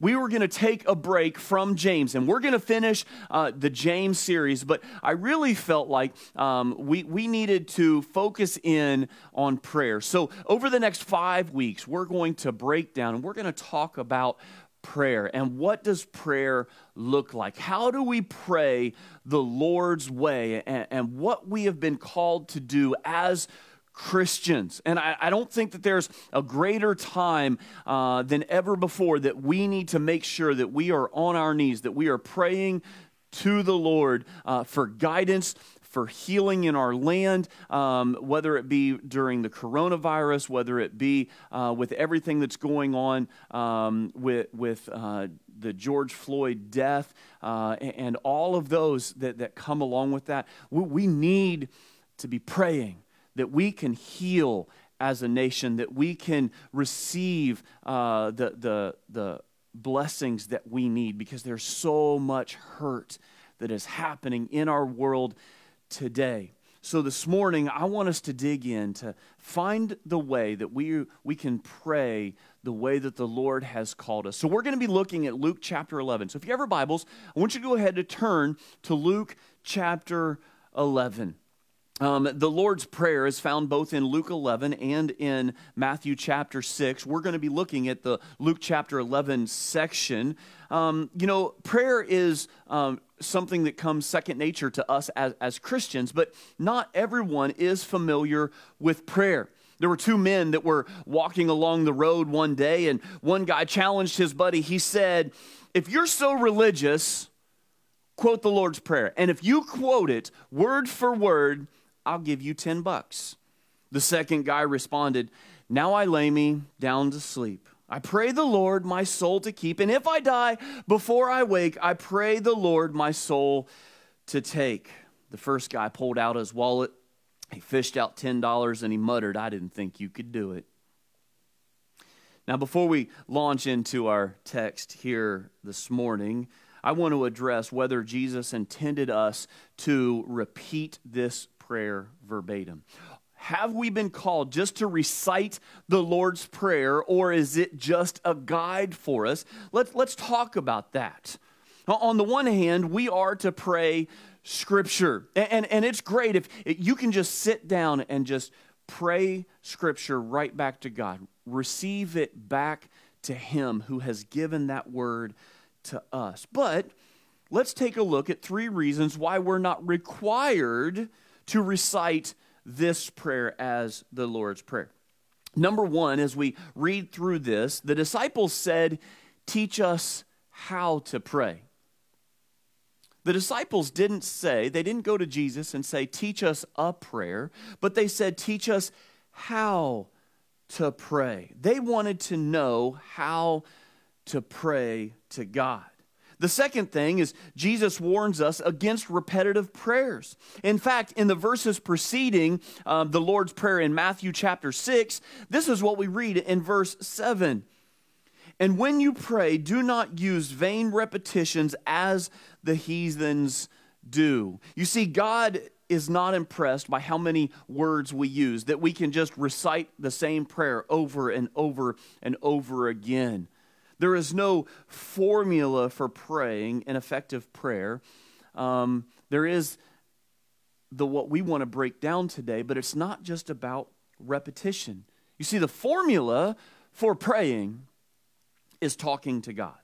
we were going to take a break from James and we're going to finish uh, the James series, but I really felt like um, we, we needed to focus in on prayer. So, over the next five weeks, we're going to break down and we're going to talk about prayer and what does prayer look like? How do we pray the Lord's way and, and what we have been called to do as Christians. And I, I, don't think that there's a greater time uh, than ever before that we need to make sure that we are on our knees, that we are praying to the Lord uh, for guidance, for healing in our land, um, whether it be during the coronavirus, whether it be uh, with everything that's going on um, with, with uh, the George Floyd death, uh, and, and, all of those that, that come along with that. We, we need to be praying that we can heal as a nation, that we can receive uh, the, the, the blessings that we need because there's so much hurt that is happening in our world today. So, this morning, I want us to dig in to find the way that we, we can pray the way that the Lord has called us. So, we're going to be looking at Luke chapter 11. So, if you have your Bibles, I want you to go ahead and turn to Luke chapter 11. Um, the Lord's Prayer is found both in Luke 11 and in Matthew chapter 6. We're going to be looking at the Luke chapter 11 section. Um, you know, prayer is um, something that comes second nature to us as, as Christians, but not everyone is familiar with prayer. There were two men that were walking along the road one day, and one guy challenged his buddy. He said, If you're so religious, quote the Lord's Prayer. And if you quote it word for word, I'll give you 10 bucks. The second guy responded, Now I lay me down to sleep. I pray the Lord my soul to keep, and if I die before I wake, I pray the Lord my soul to take. The first guy pulled out his wallet, he fished out $10, and he muttered, I didn't think you could do it. Now, before we launch into our text here this morning, I want to address whether Jesus intended us to repeat this prayer verbatim. Have we been called just to recite the Lord's Prayer, or is it just a guide for us? Let's, let's talk about that. On the one hand, we are to pray Scripture, and, and, and it's great if you can just sit down and just pray Scripture right back to God. Receive it back to Him who has given that word to us. But let's take a look at three reasons why we're not required to recite this prayer as the Lord's Prayer. Number one, as we read through this, the disciples said, Teach us how to pray. The disciples didn't say, they didn't go to Jesus and say, Teach us a prayer, but they said, Teach us how to pray. They wanted to know how to pray to God. The second thing is Jesus warns us against repetitive prayers. In fact, in the verses preceding um, the Lord's Prayer in Matthew chapter 6, this is what we read in verse 7. And when you pray, do not use vain repetitions as the heathens do. You see, God is not impressed by how many words we use, that we can just recite the same prayer over and over and over again. There is no formula for praying an effective prayer. Um, there is the what we want to break down today, but it's not just about repetition. You see, the formula for praying is talking to God.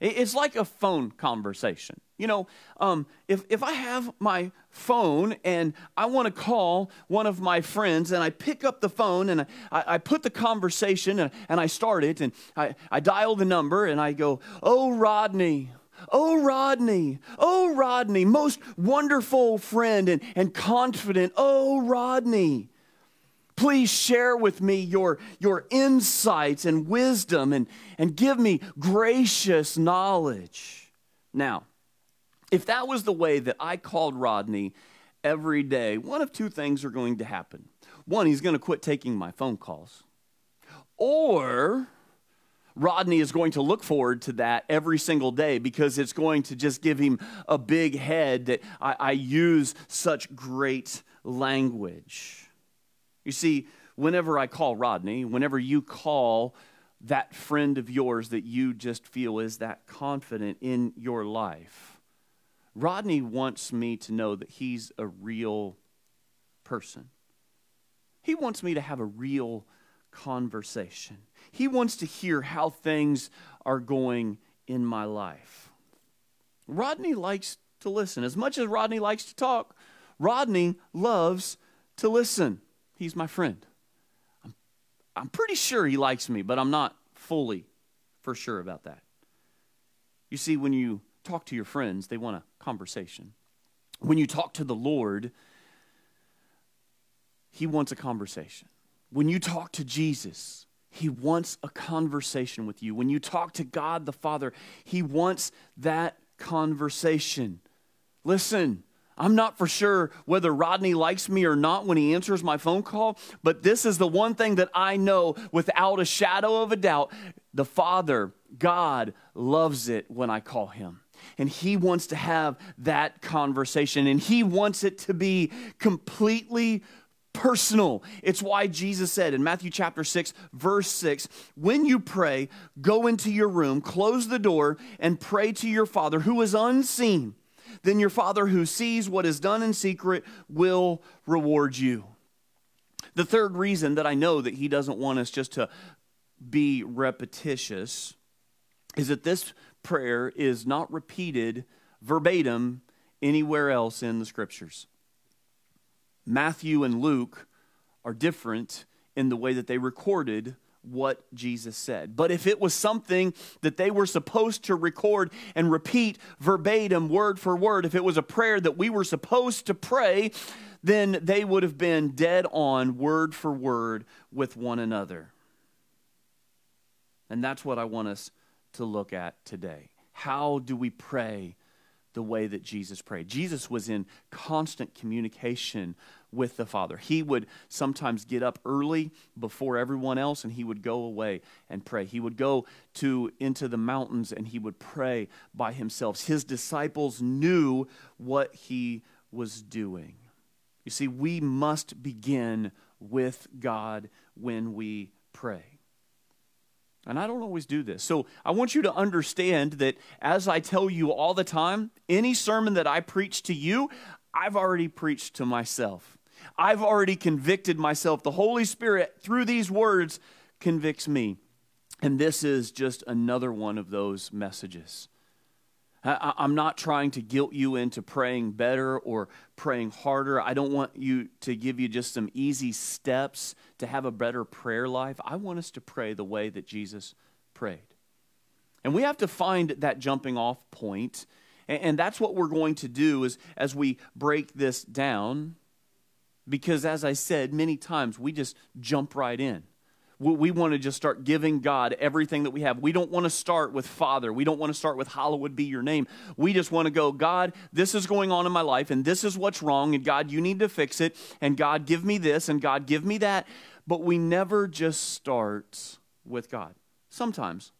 It's like a phone conversation. You know, um, if, if I have my phone and I want to call one of my friends and I pick up the phone and I, I put the conversation and, and I start it and I, I dial the number and I go, Oh, Rodney, Oh, Rodney, oh, Rodney, most wonderful friend and, and confident. Oh, Rodney. Please share with me your, your insights and wisdom and, and give me gracious knowledge. Now, if that was the way that I called Rodney every day, one of two things are going to happen. One, he's going to quit taking my phone calls, or Rodney is going to look forward to that every single day because it's going to just give him a big head that I, I use such great language. You see, whenever I call Rodney, whenever you call that friend of yours that you just feel is that confident in your life. Rodney wants me to know that he's a real person. He wants me to have a real conversation. He wants to hear how things are going in my life. Rodney likes to listen. As much as Rodney likes to talk, Rodney loves to listen. He's my friend. I'm, I'm pretty sure he likes me, but I'm not fully for sure about that. You see, when you talk to your friends, they want a conversation. When you talk to the Lord, he wants a conversation. When you talk to Jesus, he wants a conversation with you. When you talk to God the Father, He wants that conversation. Listen, I'm not for sure whether Rodney likes me or not when he answers my phone call, but this is the one thing that I know without a shadow of a doubt. The Father, God, loves it when I call Him. And He wants to have that conversation, and He wants it to be completely personal. It's why Jesus said in Matthew chapter 6, verse 6 when you pray, go into your room, close the door, and pray to your Father who is unseen. Then your Father who sees what is done in secret will reward you. The third reason that I know that He doesn't want us just to be repetitious is that this prayer is not repeated verbatim anywhere else in the scriptures. Matthew and Luke are different in the way that they recorded what Jesus said. But if it was something that they were supposed to record and repeat verbatim, word for word, if it was a prayer that we were supposed to pray, then they would have been dead on, word for word, with one another. And that's what I want us to look at today. How do we pray the way that Jesus prayed? Jesus was in constant communication with the Father. He would sometimes get up early before everyone else and he would go away and pray. He would go to into the mountains and he would pray by himself. His disciples knew what he was doing. You see, we must begin with God when we pray. And I don't always do this. So I want you to understand that as I tell you all the time, any sermon that I preach to you, I've already preached to myself. I've already convicted myself. The Holy Spirit, through these words, convicts me. And this is just another one of those messages. I, am not trying to guilt you into praying better or praying harder. I don't want you to give you just some easy steps to have a better prayer life. I want us to pray the way that Jesus prayed. And we have to find that jumping off point. And, and that's what we're going to do is as we break this down because, as I said many times, we just jump right in. We want to just start giving God everything that we have. We don't want to start with Father. We don't want to start with Hallowed be your name. We just want to go, God, this is going on in my life, and this is what's wrong, and God, you need to fix it, and God, give me this, and God, give me that. But we never just start with God. Sometimes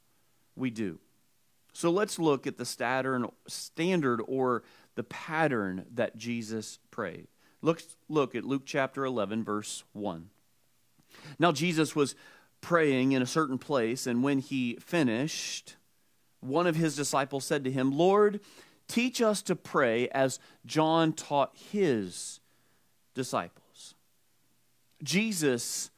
we do. So let's look at the standard or the pattern that Jesus prayed. Look, look at Luke chapter 11, verse 1. Now, Jesus was praying in a certain place, and when he finished, one of his disciples said to him, Lord, teach us to pray as John taught his disciples. Jesus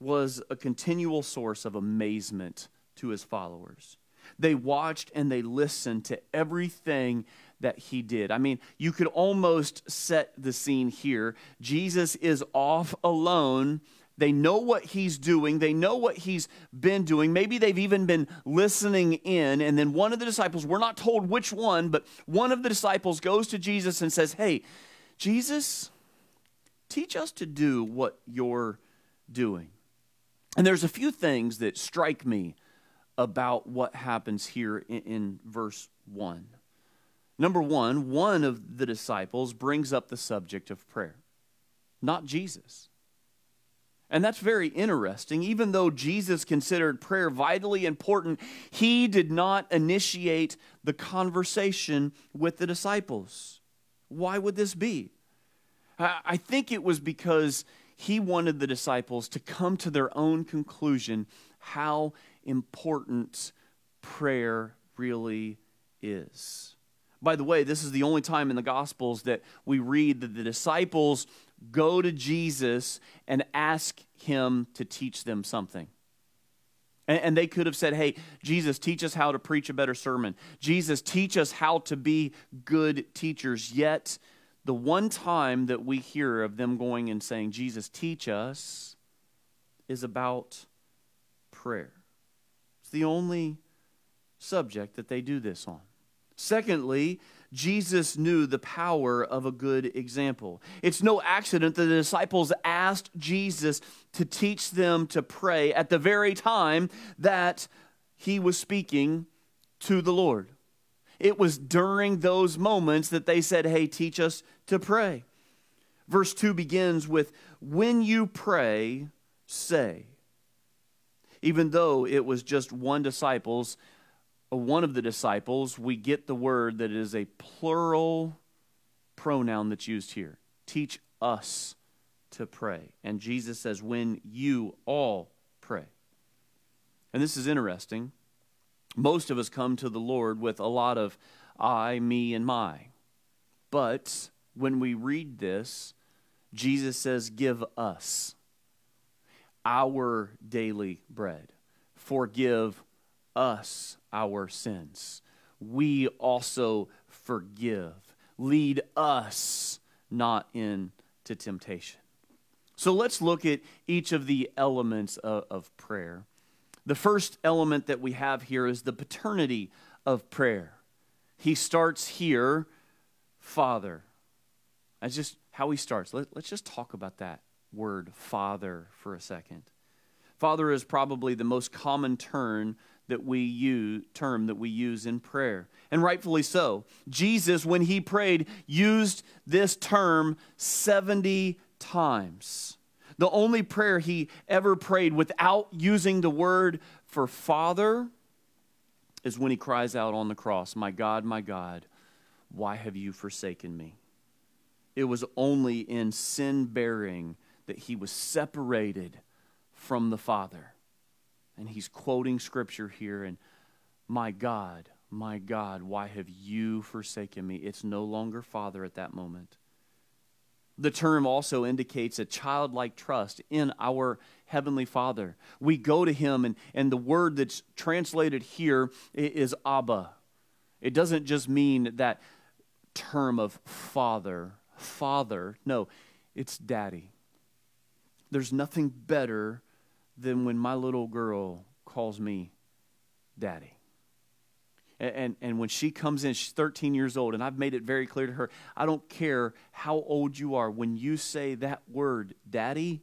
was a continual source of amazement to his followers. They watched and they listened to everything that he did. I mean, you could almost set the scene here. Jesus is off alone. They know what he's doing. They know what he's been doing. Maybe they've even been listening in. And then one of the disciples, we're not told which one, but one of the disciples goes to Jesus and says, Hey, Jesus, teach us to do what you're doing. And there's a few things that strike me about what happens here in, in verse 1. Number one, one of the disciples brings up the subject of prayer, not Jesus. And that's very interesting. Even though Jesus considered prayer vitally important, he did not initiate the conversation with the disciples. Why would this be? I think it was because he wanted the disciples to come to their own conclusion how important prayer really is. By the way, this is the only time in the Gospels that we read that the disciples go to Jesus and ask him to teach them something. And, they could have said, Hey, Jesus, teach us how to preach a better sermon. Jesus, teach us how to be good teachers. Yet, the one time that we hear of them going and saying, Jesus, teach us, is about prayer. It's the only subject that they do this on. Secondly, Jesus knew the power of a good example. It's no accident that the disciples asked Jesus to teach them to pray at the very time that he was speaking to the Lord. It was during those moments that they said, Hey, teach us to pray. Verse 2 begins with, When you pray, say. Even though it was just one disciple's Uh, one of the disciples, we get the word that is a plural pronoun that's used here. Teach us to pray. And Jesus says, when you all pray. And this is interesting. Most of us come to the Lord with a lot of I, me, and my. But when we read this, Jesus says, Give us our daily bread. Forgive us our sins. We also forgive. Lead us not into temptation. So let's look at each of the elements of, of, prayer. The first element that we have here is the paternity of prayer. He starts here, Father. That's just how he starts. Let, let's just talk about that word, Father, for a second. Father is probably the most common term that we use term that we use in prayer. And rightfully so. Jesus when he prayed used this term 70 times. The only prayer he ever prayed without using the word for father is when he cries out on the cross my god my god why have you forsaken me? It was only in sin bearing that he was separated from the father and he's quoting scripture here, and my God, my God, why have you forsaken me? It's no longer Father at that moment. The term also indicates a childlike trust in our Heavenly Father. We go to Him, and, and the word that's translated here is Abba. It doesn't just mean that term of Father, Father. No, it's Daddy. There's nothing better than when my little girl calls me daddy. And, and, and, when she comes in, she's 13 years old, and I've made it very clear to her I don't care how old you are, when you say that word, daddy,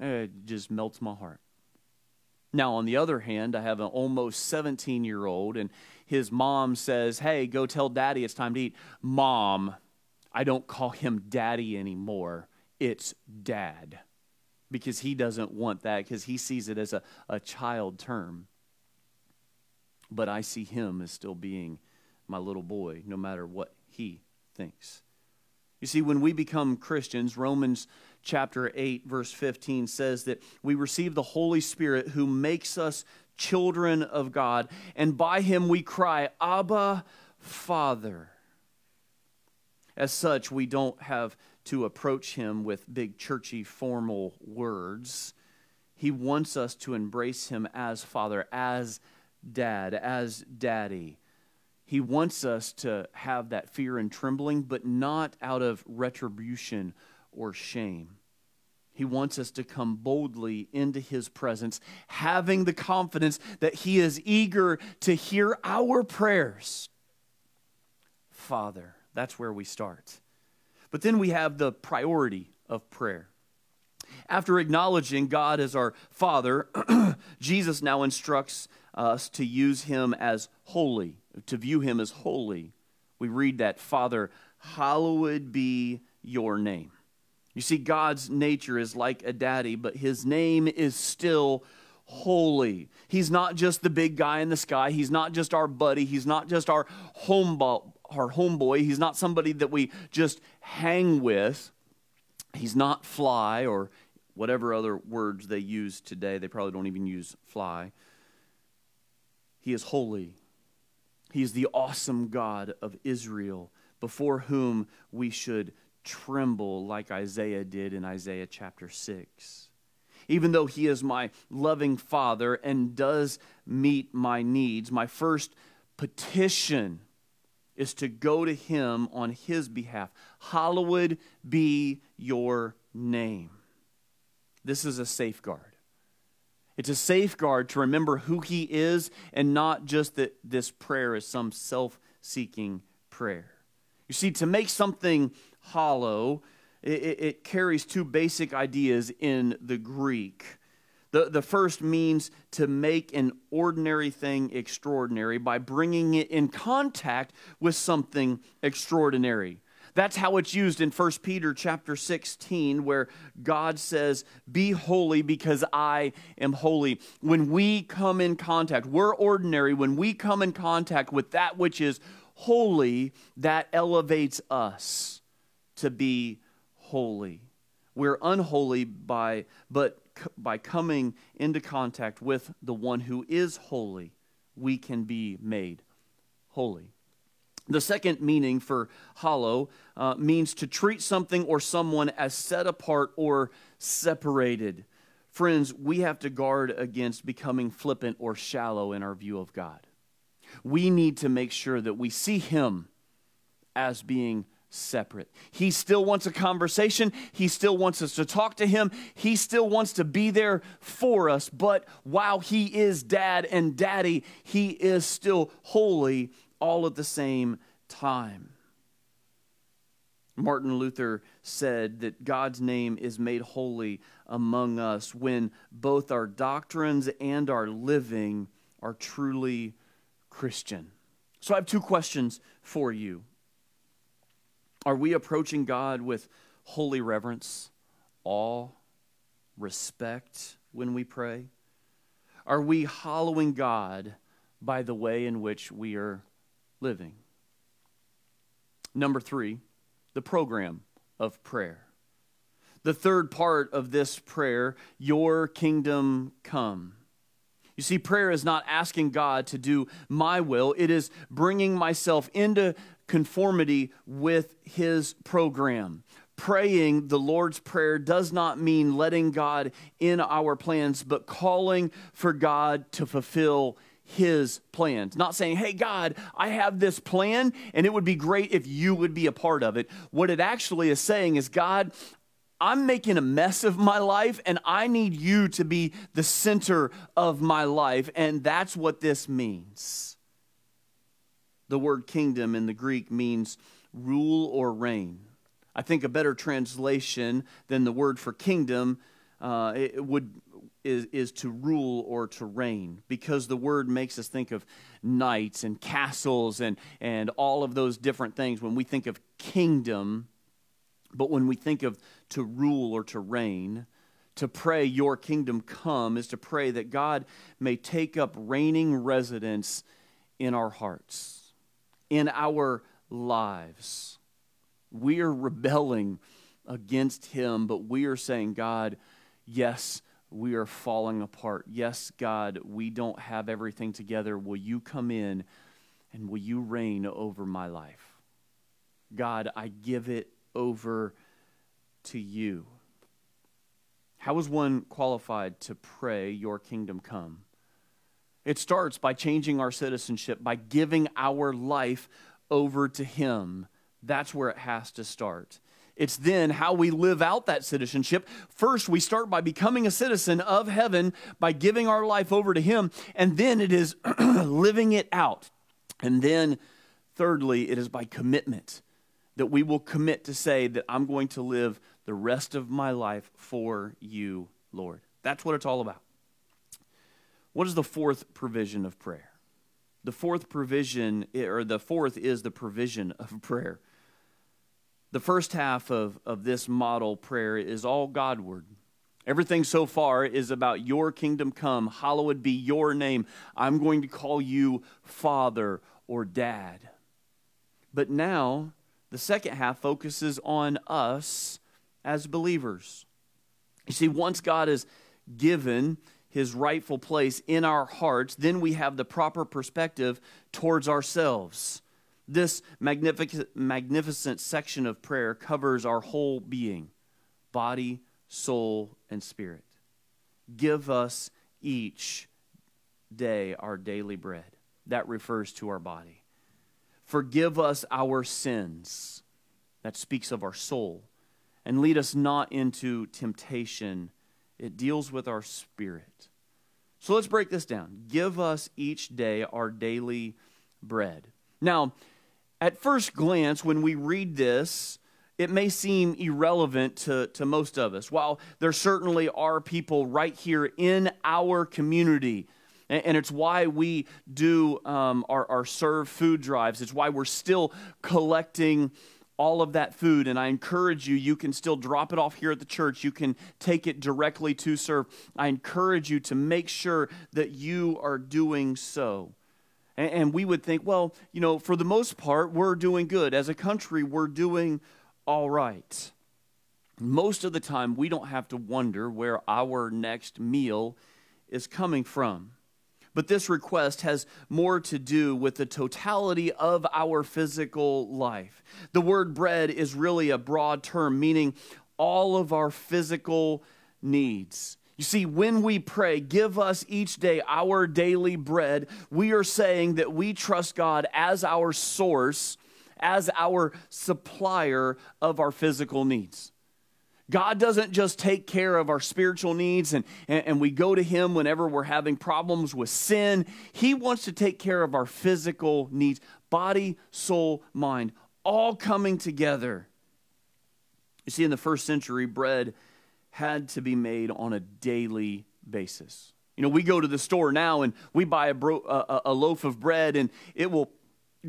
eh, it just melts my heart. Now, on the other hand, I have an almost 17 year old, and his mom says, Hey, go tell daddy it's time to eat. Mom, I don't call him daddy anymore, it's dad because he doesn't want that because he sees it as a, a child term. But I see him as still being my little boy, no matter what he thinks. You see, when we become Christians, Romans chapter 8, verse 15 says that we receive the Holy Spirit who makes us children of God, and by him we cry, Abba, Father. As such, we don't have to approach him with big, churchy, formal words. He wants us to embrace him as father, as dad, as daddy. He wants us to have that fear and trembling, but not out of retribution or shame. He wants us to come boldly into his presence, having the confidence that he is eager to hear our prayers. Father, that's where we start. But then we have the priority of prayer. After acknowledging God as our Father, Jesus now instructs us to use him as holy, to view him as holy. We read that, Father, hallowed be your name. You see, God's nature is like a daddy, but his name is still holy. He's not just the big guy in the sky. He's not just our buddy. He's not just our home, our homeboy. He's not somebody that we just hang with. He's not fly or whatever other words they use today. They probably don't even use fly. He is holy. He is the awesome God of Israel, before whom we should tremble like Isaiah did in Isaiah chapter 6. Even though He is my loving Father and does meet my needs, my first petition is to go to Him on His behalf. Hallowed be your name. This is a safeguard. It's a safeguard to remember who He is and not just that this prayer is some self seeking prayer. You see, to make something hollow, it, it, carries two basic ideas in the Greek. The, the first means to make an ordinary thing extraordinary by bringing it in contact with something extraordinary. That's how it's used in 1 Peter chapter 16 where God says, "Be holy because I am holy." When we come in contact, we're ordinary when we come in contact with that which is holy, that elevates us to be holy. We're unholy by but by coming into contact with the one who is holy, we can be made holy. The second meaning for hollow uh, means to treat something or someone as set apart or separated. Friends, we have to guard against becoming flippant or shallow in our view of God. We need to make sure that we see Him as being separate. He still wants a conversation. He still wants us to talk to him. He still wants to be there for us. But while he is dad and daddy, he is still holy all at the same time. Martin Luther said that God's name is made holy among us when both our doctrines and our living are truly Christian. So I have two questions for you. Are we approaching God with holy reverence, awe, respect when we pray? Are we hallowing God by the way in which we are living. Number three, the program of prayer. The third part of this prayer, your kingdom come. You see, prayer is not asking God to do my will, it is bringing myself into conformity with His program. Praying the Lord's Prayer does not mean letting God in our plans, but calling for God to fulfill his plans. Not saying, hey, God, I have this plan and it would be great if you would be a part of it. What it actually is saying is, God, I'm making a mess of my life and I need you to be the center of my life. And that's what this means. The word kingdom in the Greek means rule or reign. I think a better translation than the word for kingdom uh, would is, is to rule or to reign because the word makes us think of knights and castles and, and all of those different things when we think of kingdom. But when we think of to rule or to reign, to pray, Your kingdom come, is to pray that God may take up reigning residence in our hearts, in our lives. We are rebelling against Him, but we are saying, God, yes, we are falling apart. Yes, God, we don't have everything together. Will you come in and will you reign over my life? God, I give it over to you. How is one qualified to pray, Your kingdom come? It starts by changing our citizenship, by giving our life over to Him. That's where it has to start. It's then how we live out that citizenship. First, we start by becoming a citizen of heaven by giving our life over to Him, and then it is living it out. And then, thirdly, it is by commitment that we will commit to say that I'm going to live the rest of my life for you, Lord. That's what it's all about. What is the fourth provision of prayer? The fourth provision, eh, or the fourth is the provision of prayer. The first half of, of this model prayer is all Godward. Everything so far is about your kingdom come, hallowed be your name. I'm going to call you Father or Dad. But now, the second half focuses on us as believers. You see, once God has given his rightful place in our hearts, then we have the proper perspective towards ourselves. This magnificent, magnificent section of prayer covers our whole being body, soul, and spirit. Give us each day our daily bread. That refers to our body. Forgive us our sins. That speaks of our soul. And lead us not into temptation. It deals with our spirit. So let's break this down. Give us each day our daily bread. Now, at first glance, when we read this, it may seem irrelevant to, to most of us. While there certainly are people right here in our community, and, and it's why we do um, our, our serve food drives, it's why we're still collecting all of that food. And I encourage you, you can still drop it off here at the church. You can take it directly to serve. I encourage you to make sure that you are doing so. And, and we would think, well, you know, for the most part, we're doing good. As a country, we're doing all right. Most of the time, we don't have to wonder where our next meal is coming from. But this request has more to do with the totality of our physical life. The word bread is really a broad term, meaning all of our physical needs. You see, when we pray, give us each day our daily bread, we are saying that we trust God as our source as our supplier of our physical needs. God doesn't just take care of our spiritual needs and, and, and, we go to Him whenever we're having problems with sin. He wants to take care of our physical needs body, soul, mind, all coming together. You see, in the first century, bread had to be made on a daily basis. You know, we go to the store now and we buy a, bro, a, a loaf of bread and it will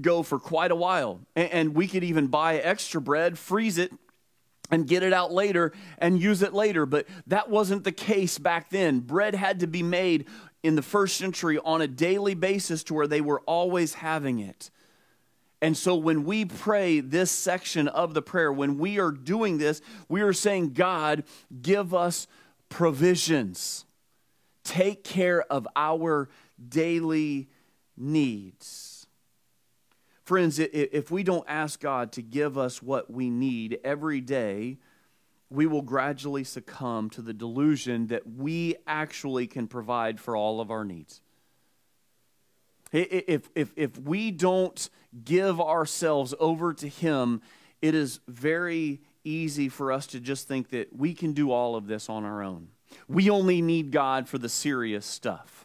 go for quite a while. And, and we could even buy extra bread, freeze it, and get it out later and use it later. But that wasn't the case back then. Bread had to be made in the first century on a daily basis to where they were always having it. And so when we pray this section of the prayer, when we are doing this, we are saying, God, give us provisions. Take care of our daily needs. Friends, if we don't ask God to give us what we need every day, we will gradually succumb to the delusion that we actually can provide for all of our needs. If, if, if we don't give ourselves over to Him, it is very easy for us to just think that we can do all of this on our own. We only need God for the serious stuff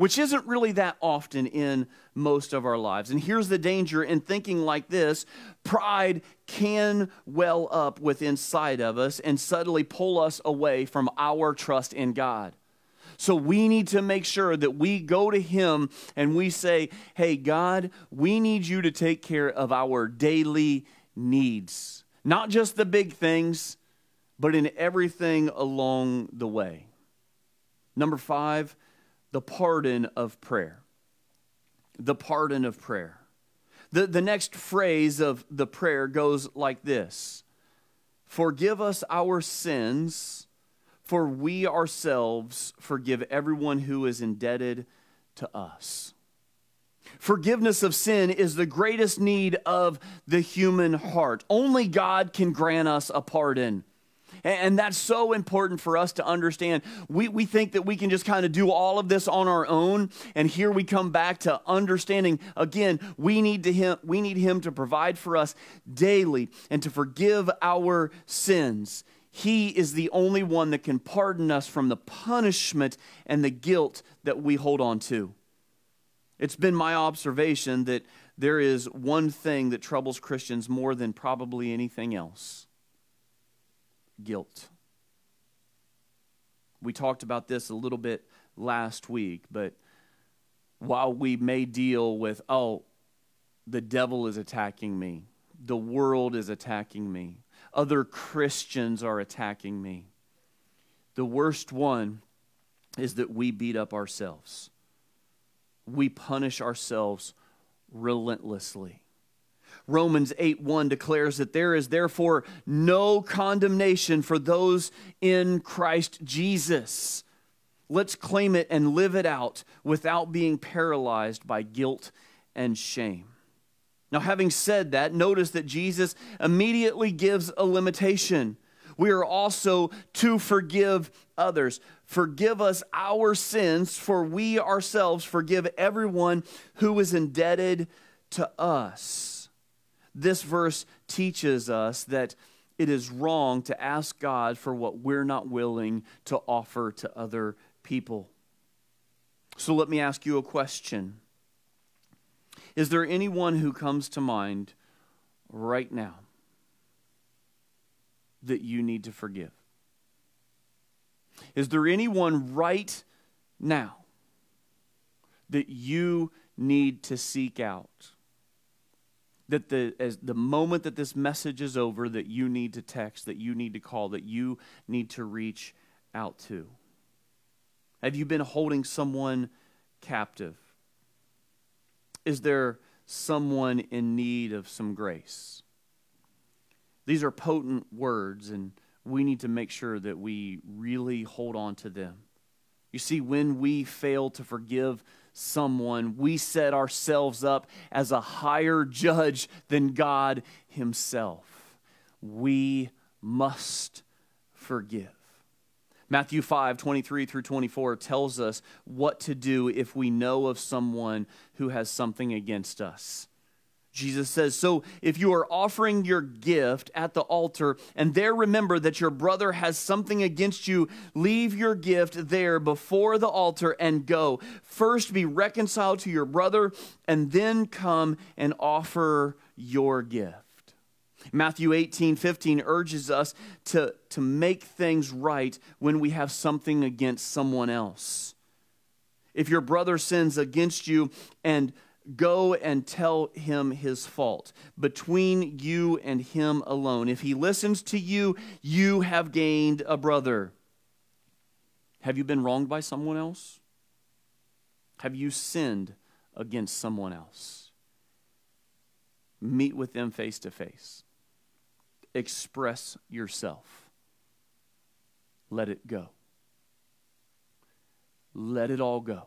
which isn't really that often in most of our lives. And here's the danger in thinking like this pride can well up within inside of us and suddenly pull us away from our trust in God. So we need to make sure that we go to Him and we say, Hey, God, we need you to take care of our daily needs, not just the big things, but in everything along the way. Number five, the pardon of prayer. The pardon of prayer. The, the next phrase of the prayer goes like this Forgive us our sins, for we ourselves forgive everyone who is indebted to us. Forgiveness of sin is the greatest need of the human heart. Only God can grant us a pardon. And that's so important for us to understand. We, we think that we can just kind of do all of this on our own. And here we come back to understanding again, we need, to him, we need Him to provide for us daily and to forgive our sins. He is the only one that can pardon us from the punishment and the guilt that we hold on to. It's been my observation that there is one thing that troubles Christians more than probably anything else guilt. We talked about this a little bit last week, but while we may deal with, oh, the devil is attacking me, the world is attacking me, other Christians are attacking me, the worst one is that we beat up ourselves. We punish ourselves relentlessly. Romans 8 1 declares that there is therefore no condemnation for those in Christ Jesus. Let's claim it and live it out without being paralyzed by guilt and shame. Now, having said that, notice that Jesus immediately gives a limitation. We are also to forgive others. Forgive us our sins, for we ourselves forgive everyone who is indebted to us. This verse teaches us that it is wrong to ask God for what we're not willing to offer to other people. So let me ask you a question Is there anyone who comes to mind right now that you need to forgive? Is there anyone right now that you need to seek out? That the, as the moment that this message is over, that you need to text, that you need to call, that you need to reach out to? Have you been holding someone captive? Is there someone in need of some grace? These are potent words, and we need to make sure that we really hold on to them. You see, when we fail to forgive someone, we set ourselves up as a higher judge than God Himself. We must forgive. Matthew 5, 23 through 24 tells us what to do if we know of someone who has something against us. Jesus says, So if you are offering your gift at the altar and there remember that your brother has something against you, leave your gift there before the altar and go. First be reconciled to your brother and then come and offer your gift. Matthew 18, 15 urges us to, to make things right when we have something against someone else. If your brother sins against you and Go and tell him his fault between you and him alone. If he listens to you, you have gained a brother. Have you been wronged by someone else? Have you sinned against someone else? Meet with them face to face. Express yourself. Let it go. Let it all go.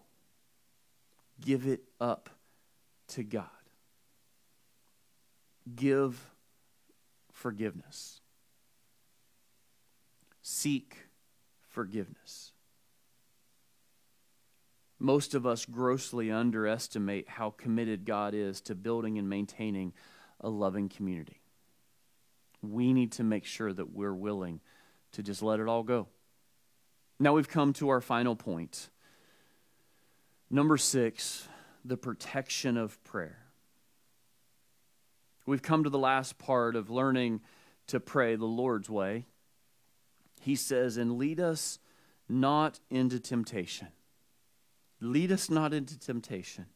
Give it up to God. Give forgiveness. Seek forgiveness. Most of us grossly underestimate how committed God is to building and maintaining a loving community. We need to make sure that we're willing to just let it all go. Now we've come to our final point. Number six, the protection of prayer. We've come to the last part of learning to pray the Lord's way. He says, And lead us not into temptation. Lead us not into temptation.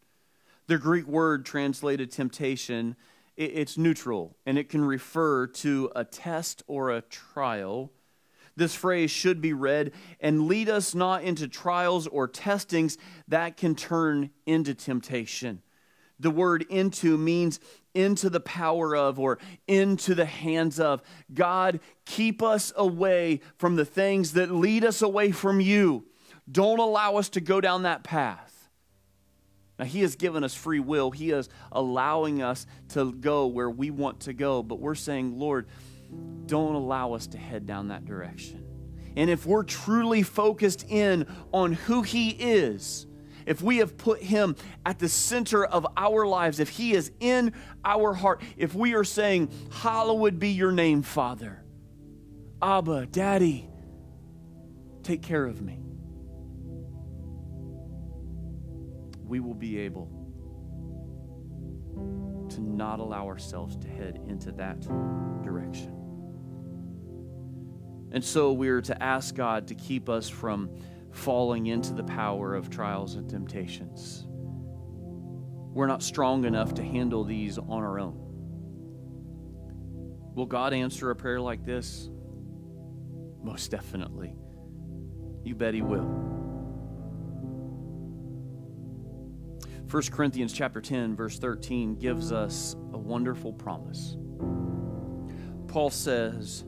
The Greek word translated temptation, it's neutral and it can refer to a test or a trial this phrase should be read, and lead us not into trials or testings that can turn into temptation. The word into means into the power of or into the hands of. God, keep us away from the things that lead us away from you. Don't allow us to go down that path. Now, He has given us free will. He is allowing us to go where we want to go. But we're saying, Lord, don't allow us to head down that direction. And if we're truly focused in on who He is, if we have put Him at the center of our lives, if He is in our heart, if we are saying, Hallowed be your name, Father, Abba, Daddy, take care of me, we will be able to not allow ourselves to head into that direction. And so we're to ask God to keep us from falling into the power of trials and temptations. We're not strong enough to handle these on our own. Will God answer a prayer like this? Most definitely. You bet He will. 1 Corinthians chapter 10 verse 13 gives us a wonderful promise. Paul says,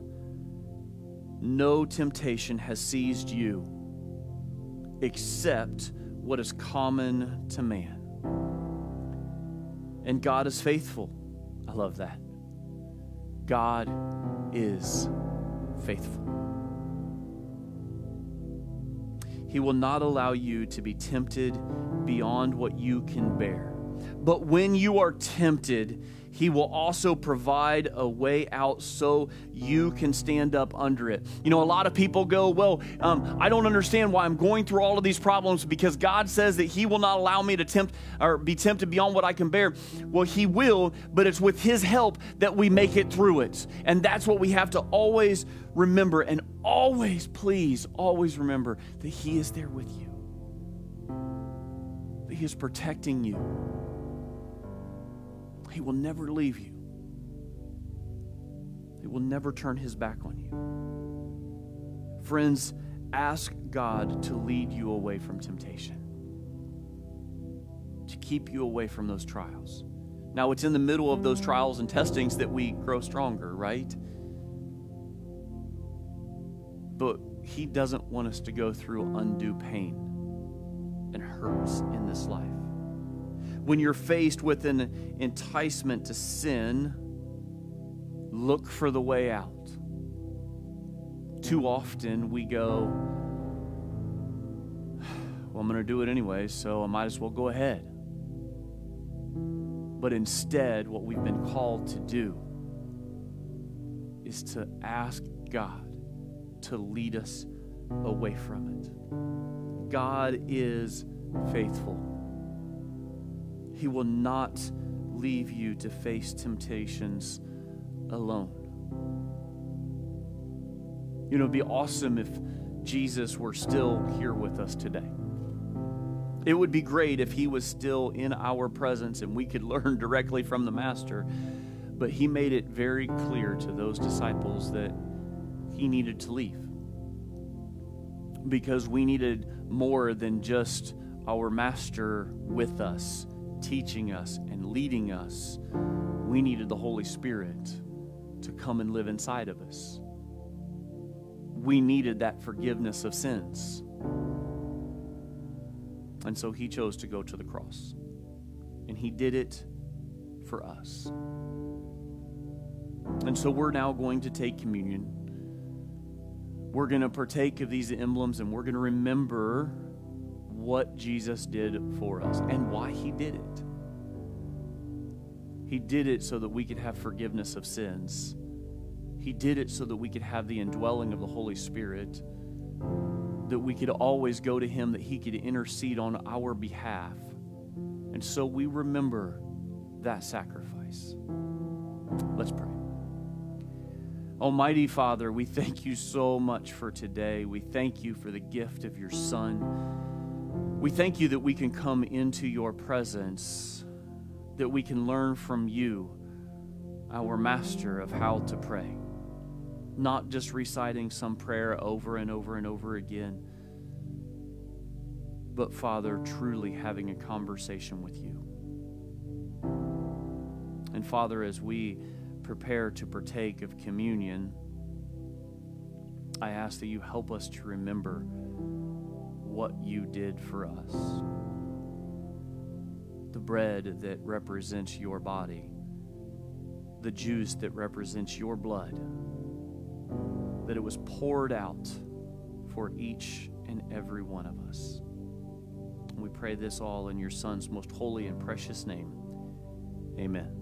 no temptation has seized you except what is common to man. And God is faithful. I love that. God is faithful. He will not allow you to be tempted beyond what you can bear. But when you are tempted, he will also provide a way out so you can stand up under it. You know, a lot of people go, Well, um, I don't understand why I'm going through all of these problems because God says that He will not allow me to tempt or be tempted beyond what I can bear. Well, He will, but it's with His help that we make it through it. And that's what we have to always remember. And always, please, always remember that He is there with you, that He is protecting you he will never leave you. He will never turn his back on you. Friends, ask God to lead you away from temptation, to keep you away from those trials. Now, it's in the middle of those trials and testings that we grow stronger, right? But He doesn't want us to go through undue pain and hurts in this life when you're faced with an enticement to sin, look for the way out. Too often we go, well, I'm going to do it anyway, so I might as well go ahead. But instead, what we've been called to do is to ask God to lead us away from it. God is faithful. He will not leave you to face temptations alone. You know, it'd be awesome if Jesus were still here with us today. It would be great if he was still in our presence and we could learn directly from the Master. But he made it very clear to those disciples that he needed to leave because we needed more than just our Master with us teaching us and leading us, we needed the Holy Spirit to come and live inside of us. We needed that forgiveness of sins. And so he chose to go to the cross. And he did it for us. And so we're now going to take communion. We're going to partake of these emblems and we're going to remember what Jesus did for us and why he did it. He did it so that we could have forgiveness of sins. He did it so that we could have the indwelling of the Holy Spirit, that we could always go to Him, that He could intercede on our behalf. And so we remember that sacrifice. Let's pray. Almighty Father, we thank you so much for today. We thank you for the gift of your Son. We thank you that we can come into your presence, that we can learn from you, our Master, of how to pray. Not just reciting some prayer over and over and over again, but, Father, truly having a conversation with you. And, Father, as we prepare to partake of communion, I ask that you help us to remember what you did for us. The bread that represents your body, the juice that represents your blood, that it was poured out for each and every one of us. We pray this all in your Son's most holy and precious name. Amen.